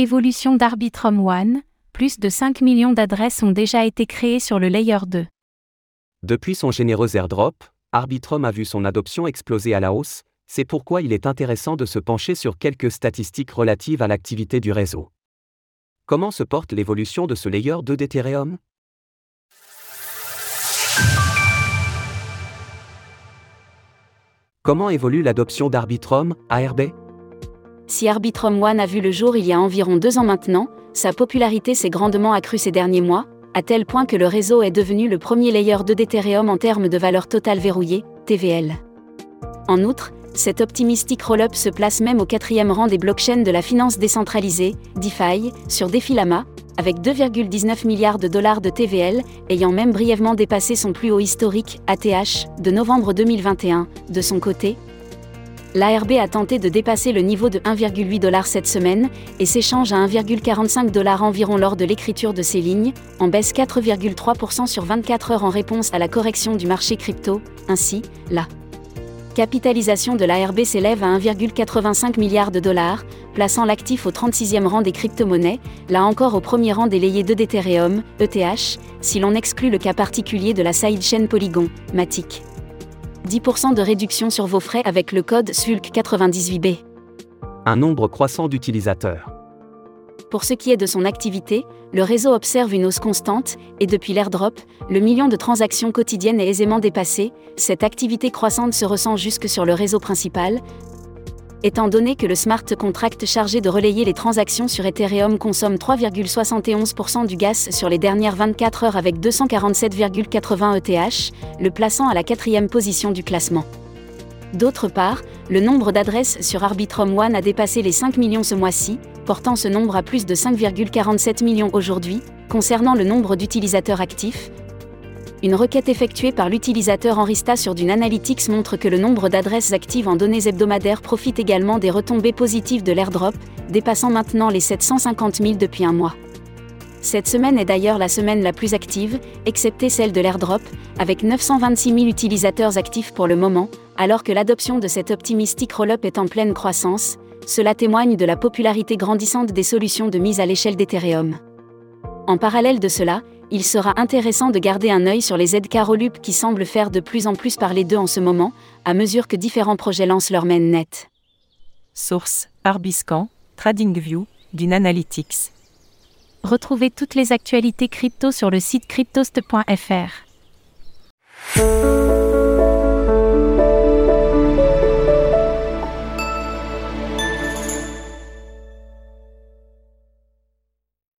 Évolution d'Arbitrum One, plus de 5 millions d'adresses ont déjà été créées sur le Layer 2. Depuis son généreux airdrop, Arbitrum a vu son adoption exploser à la hausse, c'est pourquoi il est intéressant de se pencher sur quelques statistiques relatives à l'activité du réseau. Comment se porte l'évolution de ce layer 2 d'Ethereum? Comment évolue l'adoption d'Arbitrum, ARB Si Arbitrum One a vu le jour il y a environ deux ans maintenant, sa popularité s'est grandement accrue ces derniers mois, à tel point que le réseau est devenu le premier layer 2 d'Ethereum en termes de valeur totale verrouillée, TVL. En outre, cet optimistic roll-up se place même au quatrième rang des blockchains de la finance décentralisée, DeFi, sur Defilama, avec 2,19 milliards de dollars de TVL, ayant même brièvement dépassé son plus haut historique, ATH, de novembre 2021. De son côté, l'ARB a tenté de dépasser le niveau de 1,8 dollars cette semaine et s'échange à 1,45 dollars environ lors de l'écriture de ces lignes, en baisse 4,3% sur 24 heures en réponse à la correction du marché crypto. Ainsi, la capitalisation de l'ARB s'élève à 1,85 milliard de dollars, plaçant l'actif au 36e rang des crypto-monnaies, là encore au premier rang layers 2 d'Ethereum, ETH, si l'on exclut le cas particulier de la sidechain Polygon, Matic. 10% de réduction sur vos frais avec le code SULC98B. Un nombre croissant d'utilisateurs. Pour ce qui est de son activité, le réseau observe une hausse constante, et depuis l'airdrop, le million de transactions quotidiennes est aisément dépassé, cette activité croissante se ressent jusque sur le réseau principal, étant donné que le smart contract chargé de relayer les transactions sur Ethereum consomme 3,71% du gaz sur les dernières 24 heures avec 247,80 ETH, le plaçant à la quatrième position du classement. D'autre part, le nombre d'adresses sur Arbitrum One a dépassé les 5 millions ce mois-ci, portant ce nombre à plus de 5,47 millions aujourd'hui. Concernant le nombre d'utilisateurs actifs, une requête effectuée par l'utilisateur Enrista sur Dune Analytics montre que le nombre d'adresses actives en données hebdomadaires profite également des retombées positives de l'airdrop, dépassant maintenant les 750 000 depuis un mois. Cette semaine est d'ailleurs la semaine la plus active, excepté celle de l'airdrop, avec 926 000 utilisateurs actifs pour le moment, alors que l'adoption de cet optimistic roll-up est en pleine croissance, cela témoigne de la popularité grandissante des solutions de mise à l'échelle d'Ethereum. En parallèle de cela, il sera intéressant de garder un œil sur les aides Carolup qui semblent faire de plus en plus parler d'eux en ce moment, à mesure que différents projets lancent leur net. Source Arbiscan, TradingView, d'une Analytics. Retrouvez toutes les actualités crypto sur le site cryptost.fr.